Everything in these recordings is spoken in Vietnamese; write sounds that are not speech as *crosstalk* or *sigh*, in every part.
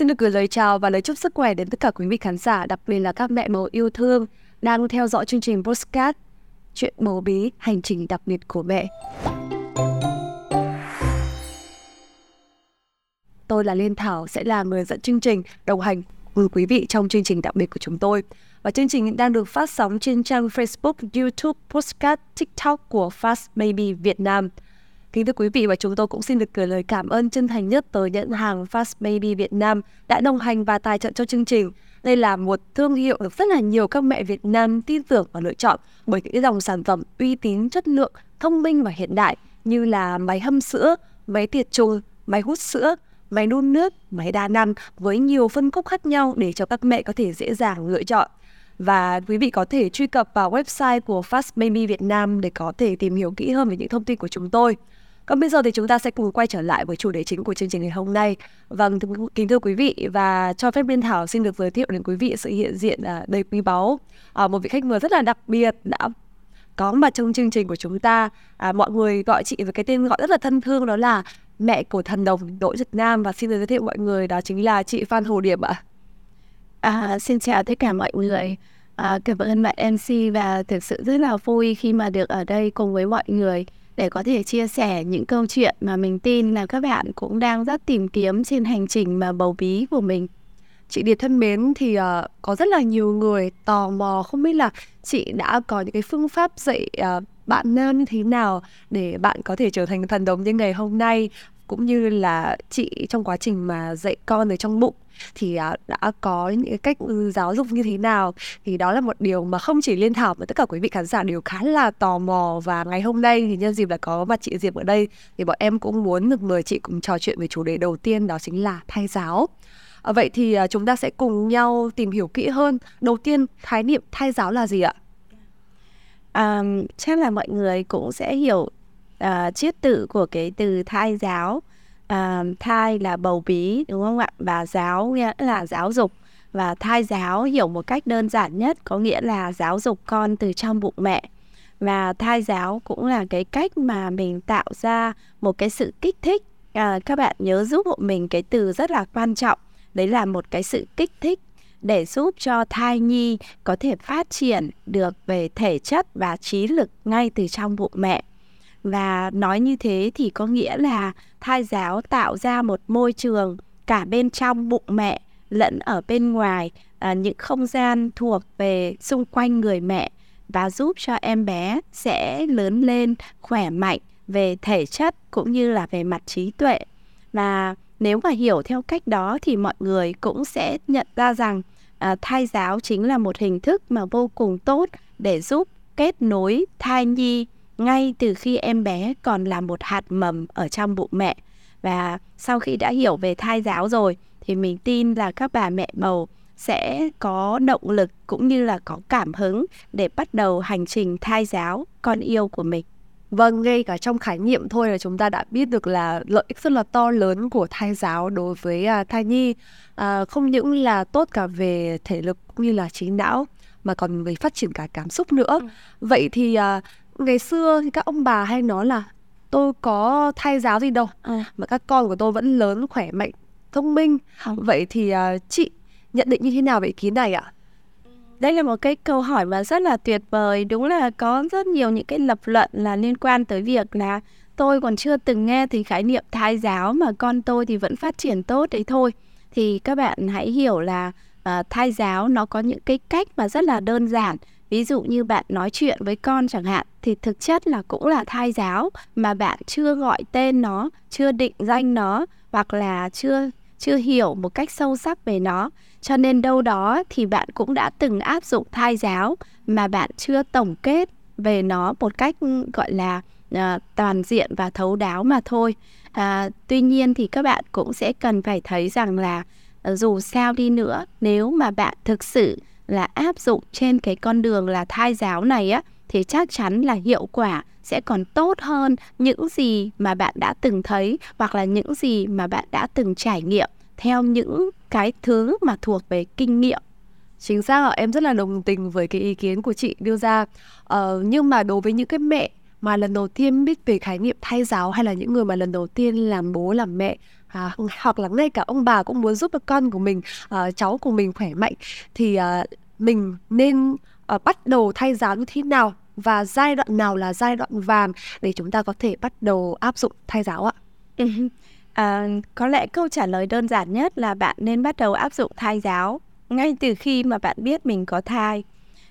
Xin được gửi lời chào và lời chúc sức khỏe đến tất cả quý vị khán giả, đặc biệt là các mẹ bầu yêu thương đang theo dõi chương trình Postcard Chuyện bầu bí, hành trình đặc biệt của mẹ. Tôi là Liên Thảo sẽ là người dẫn chương trình đồng hành cùng quý vị trong chương trình đặc biệt của chúng tôi. Và chương trình đang được phát sóng trên trang Facebook, YouTube, Postcard, TikTok của Fast Baby Việt Nam. Kính thưa quý vị và chúng tôi cũng xin được gửi lời cảm ơn chân thành nhất tới nhãn hàng Fast Baby Việt Nam đã đồng hành và tài trợ cho chương trình. Đây là một thương hiệu được rất là nhiều các mẹ Việt Nam tin tưởng và lựa chọn bởi những dòng sản phẩm uy tín, chất lượng, thông minh và hiện đại như là máy hâm sữa, máy tiệt trùng, máy hút sữa, máy đun nước, máy đa năng với nhiều phân khúc khác nhau để cho các mẹ có thể dễ dàng lựa chọn. Và quý vị có thể truy cập vào website của Fast Baby Việt Nam để có thể tìm hiểu kỹ hơn về những thông tin của chúng tôi. Còn bây giờ thì chúng ta sẽ cùng quay trở lại với chủ đề chính của chương trình ngày hôm nay. Vâng, kính thưa quý vị và cho phép Biên Thảo xin được giới thiệu đến quý vị sự hiện diện à, đầy quý báu. À, một vị khách mời rất là đặc biệt đã có mặt trong chương trình của chúng ta. À, mọi người gọi chị với cái tên gọi rất là thân thương đó là mẹ của thần đồng đội Việt Nam và xin được giới thiệu mọi người đó chính là chị Phan Hồ Điệp ạ. À, xin chào tất cả mọi người. À, cảm ơn bạn MC và thực sự rất là vui khi mà được ở đây cùng với mọi người để có thể chia sẻ những câu chuyện mà mình tin là các bạn cũng đang rất tìm kiếm trên hành trình mà bầu bí của mình. Chị Điệp thân mến thì uh, có rất là nhiều người tò mò không biết là chị đã có những cái phương pháp dạy uh, bạn nam như thế nào để bạn có thể trở thành thần đồng như ngày hôm nay cũng như là chị trong quá trình mà dạy con ở trong bụng thì à, đã có những cách ừ, giáo dục như thế nào? Thì đó là một điều mà không chỉ liên thảo mà tất cả quý vị khán giả đều khá là tò mò và ngày hôm nay thì nhân dịp là có mặt chị Diệp ở đây thì bọn em cũng muốn được mời chị cùng trò chuyện về chủ đề đầu tiên đó chính là thai giáo. À, vậy thì à, chúng ta sẽ cùng nhau tìm hiểu kỹ hơn. Đầu tiên khái niệm thai giáo là gì ạ? À, chắc là mọi người cũng sẽ hiểu uh, chiết tự của cái từ thai giáo. Uh, thai là bầu bí đúng không ạ? Và giáo nghĩa là giáo dục. Và thai giáo hiểu một cách đơn giản nhất có nghĩa là giáo dục con từ trong bụng mẹ. Và thai giáo cũng là cái cách mà mình tạo ra một cái sự kích thích. À, các bạn nhớ giúp hộ mình cái từ rất là quan trọng. Đấy là một cái sự kích thích để giúp cho thai nhi có thể phát triển được về thể chất và trí lực ngay từ trong bụng mẹ và nói như thế thì có nghĩa là thai giáo tạo ra một môi trường cả bên trong bụng mẹ lẫn ở bên ngoài à, những không gian thuộc về xung quanh người mẹ và giúp cho em bé sẽ lớn lên khỏe mạnh về thể chất cũng như là về mặt trí tuệ. Và nếu mà hiểu theo cách đó thì mọi người cũng sẽ nhận ra rằng à, thai giáo chính là một hình thức mà vô cùng tốt để giúp kết nối thai nhi ngay từ khi em bé còn là một hạt mầm ở trong bụng mẹ và sau khi đã hiểu về thai giáo rồi thì mình tin là các bà mẹ bầu sẽ có động lực cũng như là có cảm hứng để bắt đầu hành trình thai giáo con yêu của mình. Vâng, ngay cả trong khái niệm thôi là chúng ta đã biết được là lợi ích rất là to lớn của thai giáo đối với à, thai nhi. À, không những là tốt cả về thể lực cũng như là trí não mà còn về phát triển cả cảm xúc nữa. Ừ. Vậy thì à, ngày xưa thì các ông bà hay nói là tôi có thay giáo gì đâu à. mà các con của tôi vẫn lớn khỏe mạnh thông minh. Không. vậy thì uh, chị nhận định như thế nào về ý kiến này ạ? Đây là một cái câu hỏi mà rất là tuyệt vời. Đúng là có rất nhiều những cái lập luận là liên quan tới việc là tôi còn chưa từng nghe thì khái niệm thai giáo mà con tôi thì vẫn phát triển tốt đấy thôi. Thì các bạn hãy hiểu là uh, thai giáo nó có những cái cách mà rất là đơn giản ví dụ như bạn nói chuyện với con chẳng hạn thì thực chất là cũng là thai giáo mà bạn chưa gọi tên nó chưa định danh nó hoặc là chưa chưa hiểu một cách sâu sắc về nó. Cho nên đâu đó thì bạn cũng đã từng áp dụng thai giáo mà bạn chưa tổng kết về nó một cách gọi là à, toàn diện và thấu đáo mà thôi. À, tuy nhiên thì các bạn cũng sẽ cần phải thấy rằng là ờ, dù sao đi nữa nếu mà bạn thực sự là áp dụng trên cái con đường là thai giáo này á thì chắc chắn là hiệu quả sẽ còn tốt hơn những gì mà bạn đã từng thấy hoặc là những gì mà bạn đã từng trải nghiệm theo những cái thứ mà thuộc về kinh nghiệm. Chính xác ạ em rất là đồng tình với cái ý kiến của chị đưa ra. Ờ, nhưng mà đối với những cái mẹ mà lần đầu tiên biết về khái niệm thai giáo hay là những người mà lần đầu tiên làm bố làm mẹ à, *laughs* hoặc là ngay cả ông bà cũng muốn giúp được con của mình à, cháu của mình khỏe mạnh thì à, mình nên à, bắt đầu thay giáo như thế nào và giai đoạn nào là giai đoạn vàng để chúng ta có thể bắt đầu áp dụng thay giáo ạ? À, có lẽ câu trả lời đơn giản nhất là bạn nên bắt đầu áp dụng thai giáo ngay từ khi mà bạn biết mình có thai.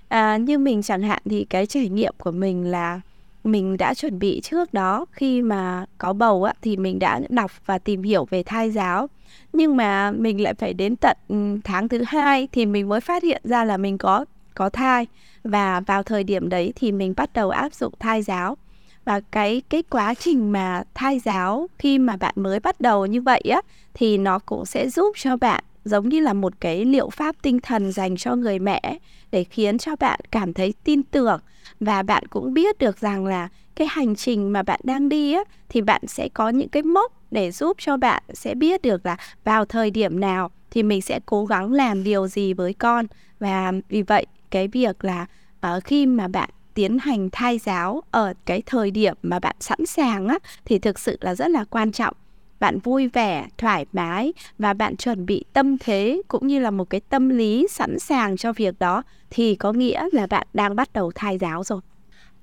À, như mình chẳng hạn thì cái trải nghiệm của mình là mình đã chuẩn bị trước đó. Khi mà có bầu á, thì mình đã đọc và tìm hiểu về thai giáo. Nhưng mà mình lại phải đến tận tháng thứ hai thì mình mới phát hiện ra là mình có có thai. Và vào thời điểm đấy thì mình bắt đầu áp dụng thai giáo. Và cái cái quá trình mà thai giáo khi mà bạn mới bắt đầu như vậy á thì nó cũng sẽ giúp cho bạn giống như là một cái liệu pháp tinh thần dành cho người mẹ để khiến cho bạn cảm thấy tin tưởng. Và bạn cũng biết được rằng là cái hành trình mà bạn đang đi á thì bạn sẽ có những cái mốc để giúp cho bạn sẽ biết được là vào thời điểm nào thì mình sẽ cố gắng làm điều gì với con. Và vì vậy cái việc là uh, khi mà bạn tiến hành thai giáo ở cái thời điểm mà bạn sẵn sàng á thì thực sự là rất là quan trọng bạn vui vẻ thoải mái và bạn chuẩn bị tâm thế cũng như là một cái tâm lý sẵn sàng cho việc đó thì có nghĩa là bạn đang bắt đầu thai giáo rồi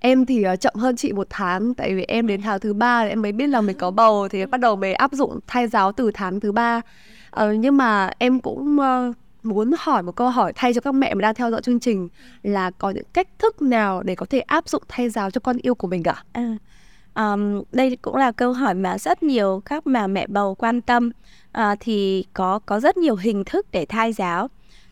em thì uh, chậm hơn chị một tháng tại vì em đến tháng thứ ba em mới biết là mình có bầu thì bắt đầu mới áp dụng thai giáo từ tháng thứ ba uh, nhưng mà em cũng uh, muốn hỏi một câu hỏi thay cho các mẹ mà đang theo dõi chương trình là có những cách thức nào để có thể áp dụng thay giáo cho con yêu của mình ạ? À, um, đây cũng là câu hỏi mà rất nhiều các bà mẹ bầu quan tâm. uh, thì có có rất nhiều hình thức để thai giáo.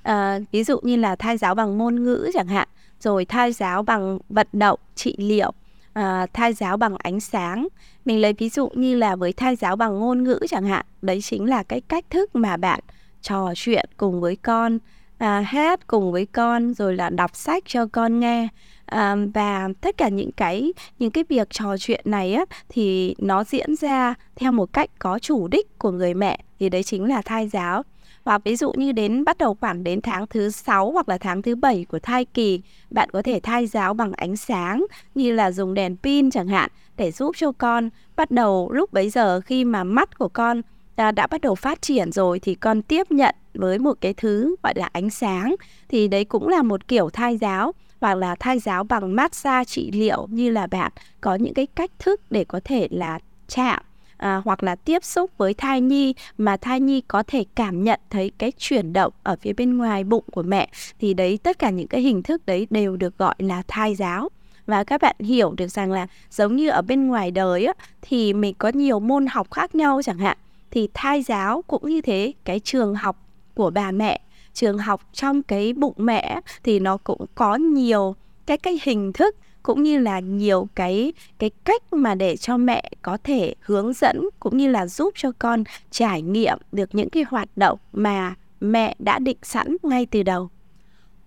uh, ví dụ như là thai giáo bằng ngôn ngữ chẳng hạn, rồi thai giáo bằng vận động, trị liệu, à, thai giáo bằng ánh sáng. Mình lấy ví dụ như là với thai giáo bằng ngôn ngữ chẳng hạn, đấy chính là cái cách thức mà bạn trò chuyện cùng với con à, hát cùng với con rồi là đọc sách cho con nghe à, và tất cả những cái những cái việc trò chuyện này á thì nó diễn ra theo một cách có chủ đích của người mẹ thì đấy chính là thai giáo. Và ví dụ như đến bắt đầu khoảng đến tháng thứ 6 hoặc là tháng thứ 7 của thai kỳ, bạn có thể thai giáo bằng ánh sáng như là dùng đèn pin chẳng hạn để giúp cho con bắt đầu lúc bấy giờ khi mà mắt của con đã, đã bắt đầu phát triển rồi thì con tiếp nhận với một cái thứ gọi là ánh sáng. Thì đấy cũng là một kiểu thai giáo hoặc là thai giáo bằng massage trị liệu như là bạn có những cái cách thức để có thể là chạm à, hoặc là tiếp xúc với thai nhi mà thai nhi có thể cảm nhận thấy cái chuyển động ở phía bên ngoài bụng của mẹ thì đấy tất cả những cái hình thức đấy đều được gọi là thai giáo. Và các bạn hiểu được rằng là giống như ở bên ngoài đời á, thì mình có nhiều môn học khác nhau chẳng hạn thì thai giáo cũng như thế cái trường học của bà mẹ trường học trong cái bụng mẹ thì nó cũng có nhiều cái cái hình thức cũng như là nhiều cái cái cách mà để cho mẹ có thể hướng dẫn cũng như là giúp cho con trải nghiệm được những cái hoạt động mà mẹ đã định sẵn ngay từ đầu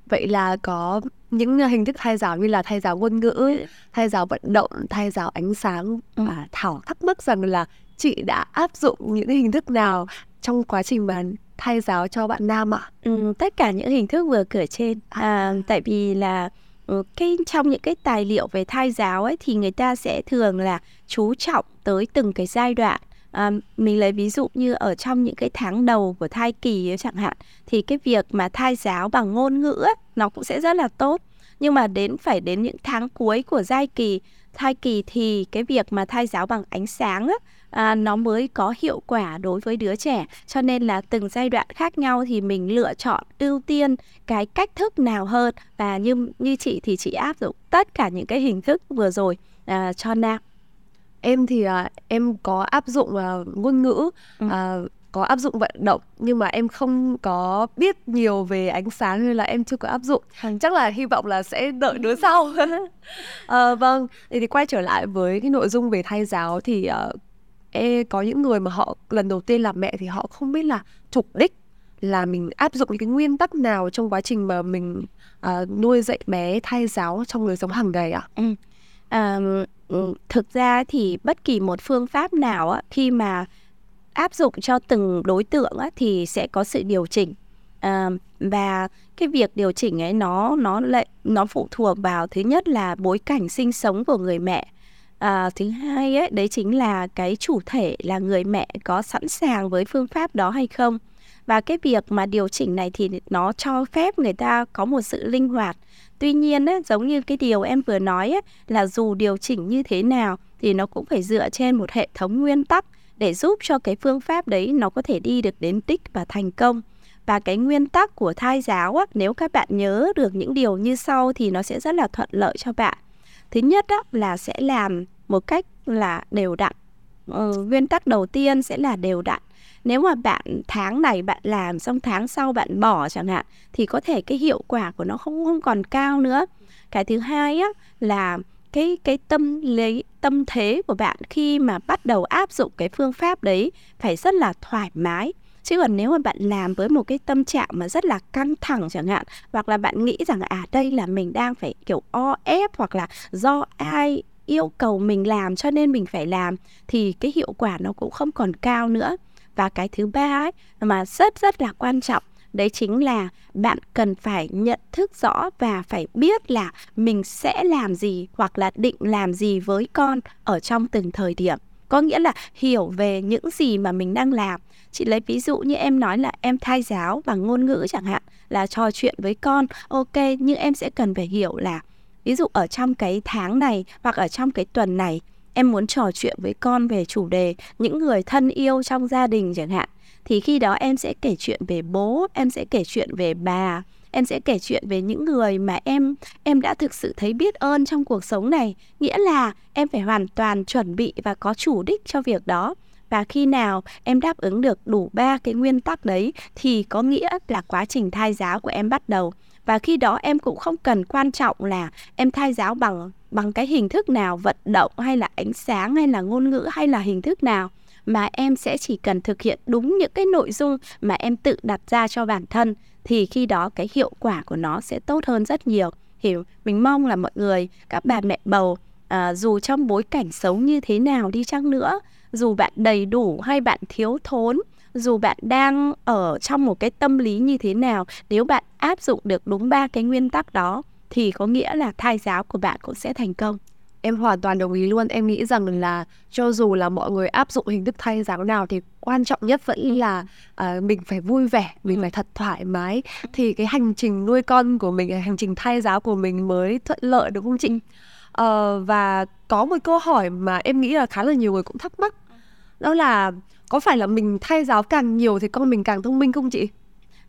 vậy là có những hình thức thay giáo như là thay giáo ngôn ngữ thay giáo vận động thay giáo ánh sáng ừ. và thảo thắc mắc rằng là chị đã áp dụng những hình thức nào trong quá trình mà thay giáo cho bạn nam ạ? Ừ, tất cả những hình thức vừa kể trên. À, tại vì là ừ, cái trong những cái tài liệu về thai giáo ấy thì người ta sẽ thường là chú trọng tới từng cái giai đoạn À, mình lấy ví dụ như ở trong những cái tháng đầu của thai kỳ ấy chẳng hạn thì cái việc mà thai giáo bằng ngôn ngữ ấy, nó cũng sẽ rất là tốt nhưng mà đến phải đến những tháng cuối của giai kỳ thai kỳ thì cái việc mà thai giáo bằng ánh sáng á, à, nó mới có hiệu quả đối với đứa trẻ. Cho nên là từng giai đoạn khác nhau thì mình lựa chọn ưu tiên cái cách thức nào hơn. Và như như chị thì chị áp dụng tất cả những cái hình thức vừa rồi à, cho nam. Em thì à, em có áp dụng à, ngôn ngữ ừ. à, có áp dụng vận động nhưng mà em không có biết nhiều về ánh sáng nên là em chưa có áp dụng. Chắc là hy vọng là sẽ đợi đứa sau. À, *laughs* vâng thì, thì quay trở lại với cái nội dung về thay giáo thì uh, e, có những người mà họ lần đầu tiên làm mẹ thì họ không biết là trục đích là mình áp dụng những cái nguyên tắc nào trong quá trình mà mình uh, nuôi dạy bé thay giáo trong đời sống hàng ngày ạ? Ừ. À, ừ, thực ra thì bất kỳ một phương pháp nào á, khi mà áp dụng cho từng đối tượng á, thì sẽ có sự điều chỉnh à, và cái việc điều chỉnh ấy nó nó lại nó phụ thuộc vào thứ nhất là bối cảnh sinh sống của người mẹ À, thứ hai ấy, đấy chính là cái chủ thể là người mẹ có sẵn sàng với phương pháp đó hay không. Và cái việc mà điều chỉnh này thì nó cho phép người ta có một sự linh hoạt. Tuy nhiên ấy, giống như cái điều em vừa nói ấy, là dù điều chỉnh như thế nào thì nó cũng phải dựa trên một hệ thống nguyên tắc để giúp cho cái phương pháp đấy nó có thể đi được đến đích và thành công. Và cái nguyên tắc của thai giáo á, nếu các bạn nhớ được những điều như sau thì nó sẽ rất là thuận lợi cho bạn. Thứ nhất đó là sẽ làm một cách là đều đặn. Ừ, nguyên tắc đầu tiên sẽ là đều đặn. Nếu mà bạn tháng này bạn làm xong tháng sau bạn bỏ chẳng hạn thì có thể cái hiệu quả của nó không không còn cao nữa. Cái thứ hai á là cái cái tâm lấy tâm thế của bạn khi mà bắt đầu áp dụng cái phương pháp đấy phải rất là thoải mái chứ còn nếu mà bạn làm với một cái tâm trạng mà rất là căng thẳng chẳng hạn, hoặc là bạn nghĩ rằng à đây là mình đang phải, kiểu, o ép hoặc là do ai yêu cầu mình làm cho nên mình phải làm thì cái hiệu quả nó cũng không còn cao nữa. Và cái thứ ba ấy, mà rất rất là quan trọng, đấy chính là bạn cần phải nhận thức rõ và phải biết là mình sẽ làm gì hoặc là định làm gì với con ở trong từng thời điểm. Có nghĩa là hiểu về những gì mà mình đang làm chị lấy ví dụ như em nói là em thay giáo bằng ngôn ngữ chẳng hạn, là trò chuyện với con. Ok, nhưng em sẽ cần phải hiểu là ví dụ ở trong cái tháng này hoặc ở trong cái tuần này, em muốn trò chuyện với con về chủ đề những người thân yêu trong gia đình chẳng hạn, thì khi đó em sẽ kể chuyện về bố, em sẽ kể chuyện về bà, em sẽ kể chuyện về những người mà em em đã thực sự thấy biết ơn trong cuộc sống này. Nghĩa là em phải hoàn toàn chuẩn bị và có chủ đích cho việc đó và khi nào em đáp ứng được đủ ba cái nguyên tắc đấy thì có nghĩa là quá trình thai giáo của em bắt đầu. Và khi đó em cũng không cần quan trọng là em thai giáo bằng bằng cái hình thức nào vận động hay là ánh sáng hay là ngôn ngữ hay là hình thức nào mà em sẽ chỉ cần thực hiện đúng những cái nội dung mà em tự đặt ra cho bản thân thì khi đó cái hiệu quả của nó sẽ tốt hơn rất nhiều. Thì mình mong là mọi người các bà mẹ bầu à, dù trong bối cảnh sống như thế nào đi chăng nữa dù bạn đầy đủ hay bạn thiếu thốn dù bạn đang ở trong một cái tâm lý như thế nào nếu bạn áp dụng được đúng ba cái nguyên tắc đó thì có nghĩa là thai giáo của bạn cũng sẽ thành công. Em hoàn toàn đồng ý luôn. Em nghĩ rằng là cho dù là mọi người áp dụng hình thức thay giáo nào thì quan trọng nhất vẫn là uh, mình phải vui vẻ mình ừ. phải thật thoải mái. Thì cái hành trình nuôi con của mình hành trình thay giáo của mình mới thuận lợi đúng không chị? Uh, và có một câu hỏi mà em nghĩ là khá là nhiều người cũng thắc mắc đó là có phải là mình thay giáo càng nhiều thì con mình càng thông minh không chị?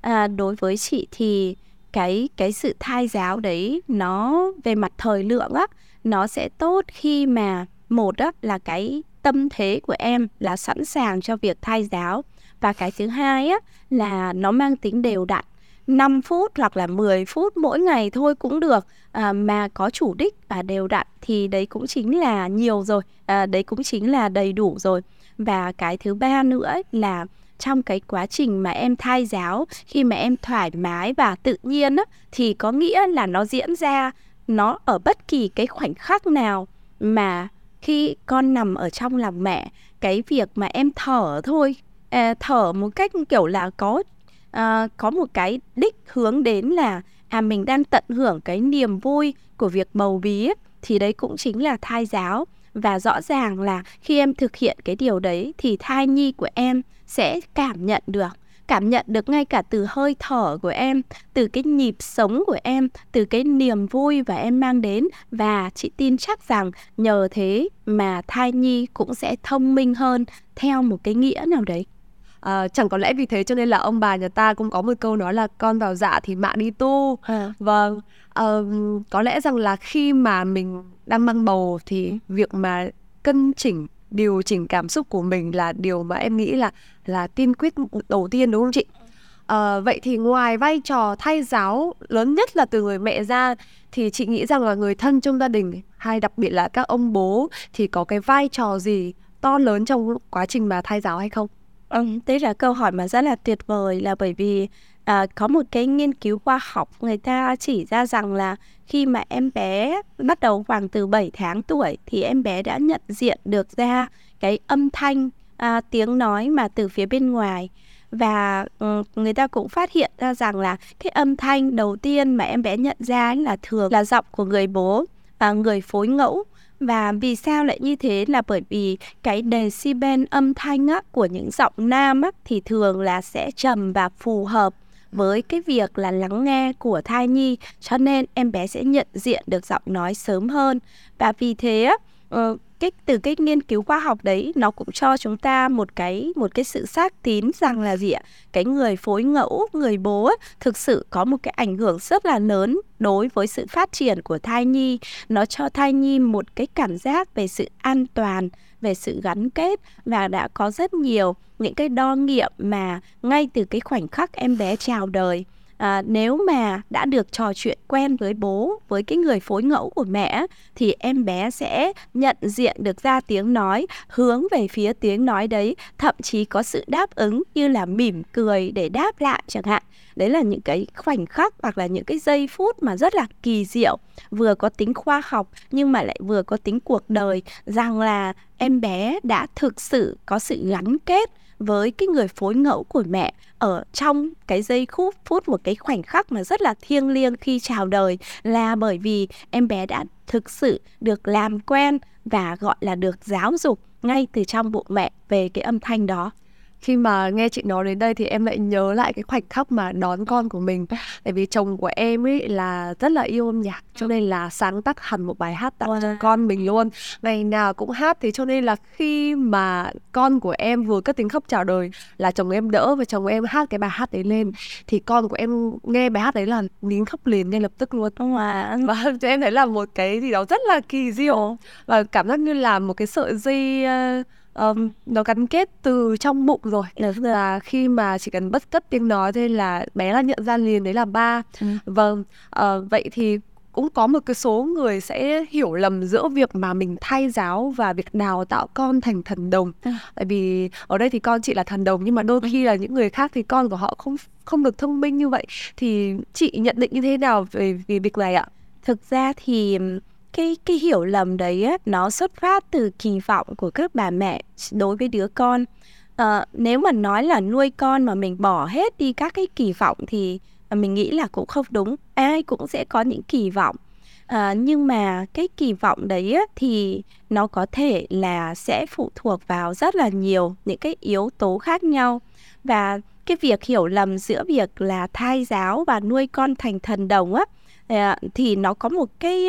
À, đối với chị thì cái cái sự thai giáo đấy nó về mặt thời lượng á nó sẽ tốt khi mà một á là cái tâm thế của em là sẵn sàng cho việc thai giáo. Và cái thứ hai á là nó mang tính đều đặn. 5 phút hoặc là 10 phút mỗi ngày thôi cũng được à, mà có chủ đích và đều đặn thì đấy cũng chính là nhiều rồi. À, đấy cũng chính là đầy đủ rồi và cái thứ ba nữa là trong cái quá trình mà em thai giáo khi mà em thoải mái và tự nhiên á, thì có nghĩa là nó diễn ra nó ở bất kỳ cái khoảnh khắc nào mà khi con nằm ở trong lòng mẹ cái việc mà em thở thôi à, thở một cách kiểu là có à, có một cái đích hướng đến là à mình đang tận hưởng cái niềm vui của việc bầu bí ấy, thì đấy cũng chính là thai giáo và rõ ràng là khi em thực hiện cái điều đấy thì thai nhi của em sẽ cảm nhận được cảm nhận được ngay cả từ hơi thở của em từ cái nhịp sống của em từ cái niềm vui và em mang đến. Và chị tin chắc rằng nhờ thế mà thai nhi cũng sẽ thông minh hơn theo một cái nghĩa nào đấy. À, chẳng có lẽ vì thế cho nên là ông bà nhà ta cũng có một câu nói là con vào dạ thì mạ đi tu à. vâng à, có lẽ rằng là khi mà mình đang mang bầu thì việc mà cân chỉnh điều chỉnh cảm xúc của mình là điều mà em nghĩ là là tiên quyết đầu tiên đúng không chị? À, vậy thì ngoài vai trò thay giáo lớn nhất là từ người mẹ ra thì chị nghĩ rằng là người thân trong gia đình hay đặc biệt là các ông bố thì có cái vai trò gì to lớn trong quá trình mà thay giáo hay không? Ừ, đấy là câu hỏi mà rất là tuyệt vời là bởi vì à, có một cái nghiên cứu khoa học người ta chỉ ra rằng là khi mà em bé bắt đầu khoảng từ 7 tháng tuổi thì em bé đã nhận diện được ra cái âm thanh à, tiếng nói mà từ phía bên ngoài. Và ừ, người ta cũng phát hiện ra rằng là cái âm thanh đầu tiên mà em bé nhận ra là thường là giọng của người bố và người phối ngẫu. Và vì sao lại như thế là bởi vì cái decibel âm thanh á, của những giọng nam á, thì thường là sẽ trầm và phù hợp với cái việc là lắng nghe của thai nhi cho nên em bé sẽ nhận diện được giọng nói sớm hơn. Và vì thế uh, cái từ cái nghiên cứu khoa học đấy nó cũng cho chúng ta một cái một cái sự xác tín rằng là gì ạ? Cái người phối ngẫu người bố ấy, thực sự có một cái ảnh hưởng rất là lớn đối với sự phát triển của thai nhi. Nó cho thai nhi một cái cảm giác về sự an toàn về sự gắn kết và đã có rất nhiều những cái đo nghiệm mà ngay từ cái khoảnh khắc em bé chào đời à, nếu mà đã được trò chuyện quen với bố với cái người phối ngẫu của mẹ thì em bé sẽ nhận diện được ra tiếng nói hướng về phía tiếng nói đấy thậm chí có sự đáp ứng như là mỉm cười để đáp lại chẳng hạn. Đấy là những cái khoảnh khắc hoặc là những cái giây phút mà rất là kỳ diệu vừa có tính khoa học nhưng mà lại vừa có tính cuộc đời rằng là em bé đã thực sự có sự gắn kết với cái người phối ngẫu của mẹ ở trong cái giây khúc, phút một cái khoảnh khắc mà rất là thiêng liêng khi chào đời là bởi vì em bé đã thực sự được làm quen và, gọi là, được giáo dục ngay từ trong bụng mẹ về cái âm thanh đó khi mà nghe chị nói đến đây thì em lại nhớ lại cái khoảnh khắc mà đón con của mình. Tại vì chồng của em ấy là rất là yêu âm nhạc cho nên là sáng tác hẳn một bài hát tặng cho con mình luôn. Ngày nào cũng hát thì cho nên là khi mà con của em vừa cất tiếng khóc chào đời là chồng em đỡ và chồng em hát cái bài hát đấy lên. Thì con của em nghe bài hát đấy là nín khóc liền ngay lập tức luôn. Và cho em thấy là một cái gì đó rất là kỳ diệu và cảm giác như là một cái sợi dây uh, um, nó gắn kết từ trong bụng rồi. Là khi mà chỉ cần bất cất tiếng nói thôi là bé là nhận ra liền đấy là ba. Ừ. vâng uh, vậy thì cũng có một cái số người sẽ hiểu lầm giữa việc mà mình thay giáo và việc đào tạo con thành thần đồng. Ừ. tại vì ở đây thì con chị là thần đồng nhưng mà đôi khi là những người khác thì con của họ không không được thông minh như vậy. Thì chị nhận định như thế nào về, về việc này ạ? Thực ra thì cái cái hiểu lầm đấy á, nó xuất phát từ kỳ vọng của các bà mẹ đối với đứa con. À, nếu mà nói là nuôi con mà mình bỏ hết đi các cái kỳ vọng thì mình nghĩ là cũng không đúng ai cũng sẽ có những kỳ vọng. À, nhưng mà cái kỳ vọng đấy á, thì nó có thể là sẽ phụ thuộc vào rất là nhiều những cái yếu tố khác nhau. Và cái việc hiểu lầm giữa việc là thai giáo và nuôi con thành thần đồng á thì nó có một cái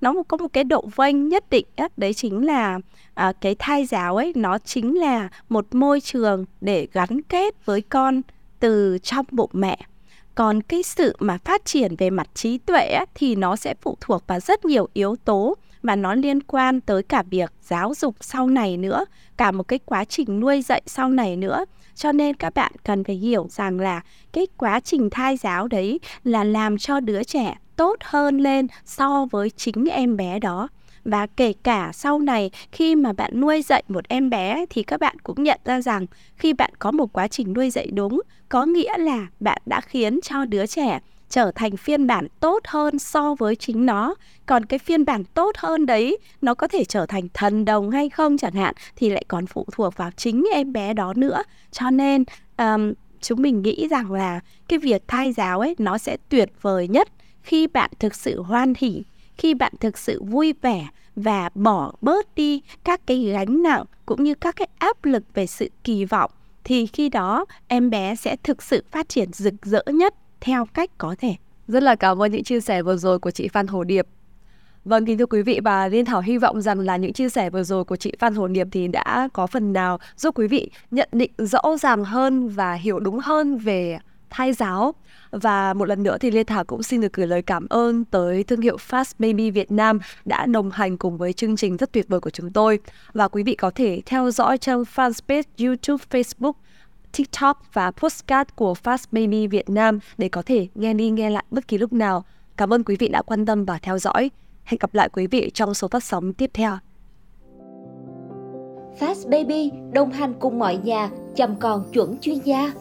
nó có một cái độ vênh nhất định á đấy chính là à, cái thai giáo ấy nó chính là một môi trường để gắn kết với con từ trong bụng mẹ. Còn cái sự mà phát triển về mặt trí tuệ á, thì nó sẽ phụ thuộc vào rất nhiều yếu tố và nó liên quan tới cả việc giáo dục sau này nữa cả một cái quá trình nuôi dạy sau này nữa. Cho nên các bạn cần phải hiểu rằng là cái quá trình thai giáo đấy là làm cho đứa trẻ tốt hơn lên so với chính em bé đó. Và kể cả sau này khi mà bạn nuôi dạy một em bé thì các bạn cũng nhận ra rằng khi bạn có một quá trình nuôi dạy đúng có nghĩa là bạn đã khiến cho đứa trẻ trở thành phiên bản tốt hơn so với chính nó. Còn cái phiên bản tốt hơn đấy nó có thể trở thành thần đồng hay không chẳng hạn thì lại còn phụ thuộc vào chính em bé đó nữa. Cho nên um, chúng mình nghĩ rằng là cái việc thai giáo ấy nó sẽ tuyệt vời nhất khi bạn thực sự hoan hỉ khi bạn thực sự vui vẻ và bỏ bớt đi các cái gánh nặng cũng như các cái áp lực về sự kỳ vọng thì khi đó em bé sẽ thực sự phát triển rực rỡ nhất theo cách có thể. Rất là cảm ơn những chia sẻ vừa rồi của chị Phan Hồ Điệp. Vâng, kính thưa quý vị và Liên Thảo hy vọng rằng là những chia sẻ vừa rồi của chị Phan Hồ Điệp thì đã có phần nào giúp quý vị nhận định rõ ràng hơn và hiểu đúng hơn về thai giáo. Và một lần nữa thì Lê Thảo cũng xin được gửi lời cảm ơn tới thương hiệu Fast Baby Việt Nam đã đồng hành cùng với chương trình rất tuyệt vời của chúng tôi. Và quý vị có thể theo dõi trang fanpage YouTube, Facebook TikTok và postcard của Fast Baby Việt Nam để có thể nghe đi nghe lại bất kỳ lúc nào. Cảm ơn quý vị đã quan tâm và theo dõi. Hẹn gặp lại quý vị trong số phát sóng tiếp theo. Fast Baby đồng hành cùng mọi nhà chăm con chuẩn chuyên gia.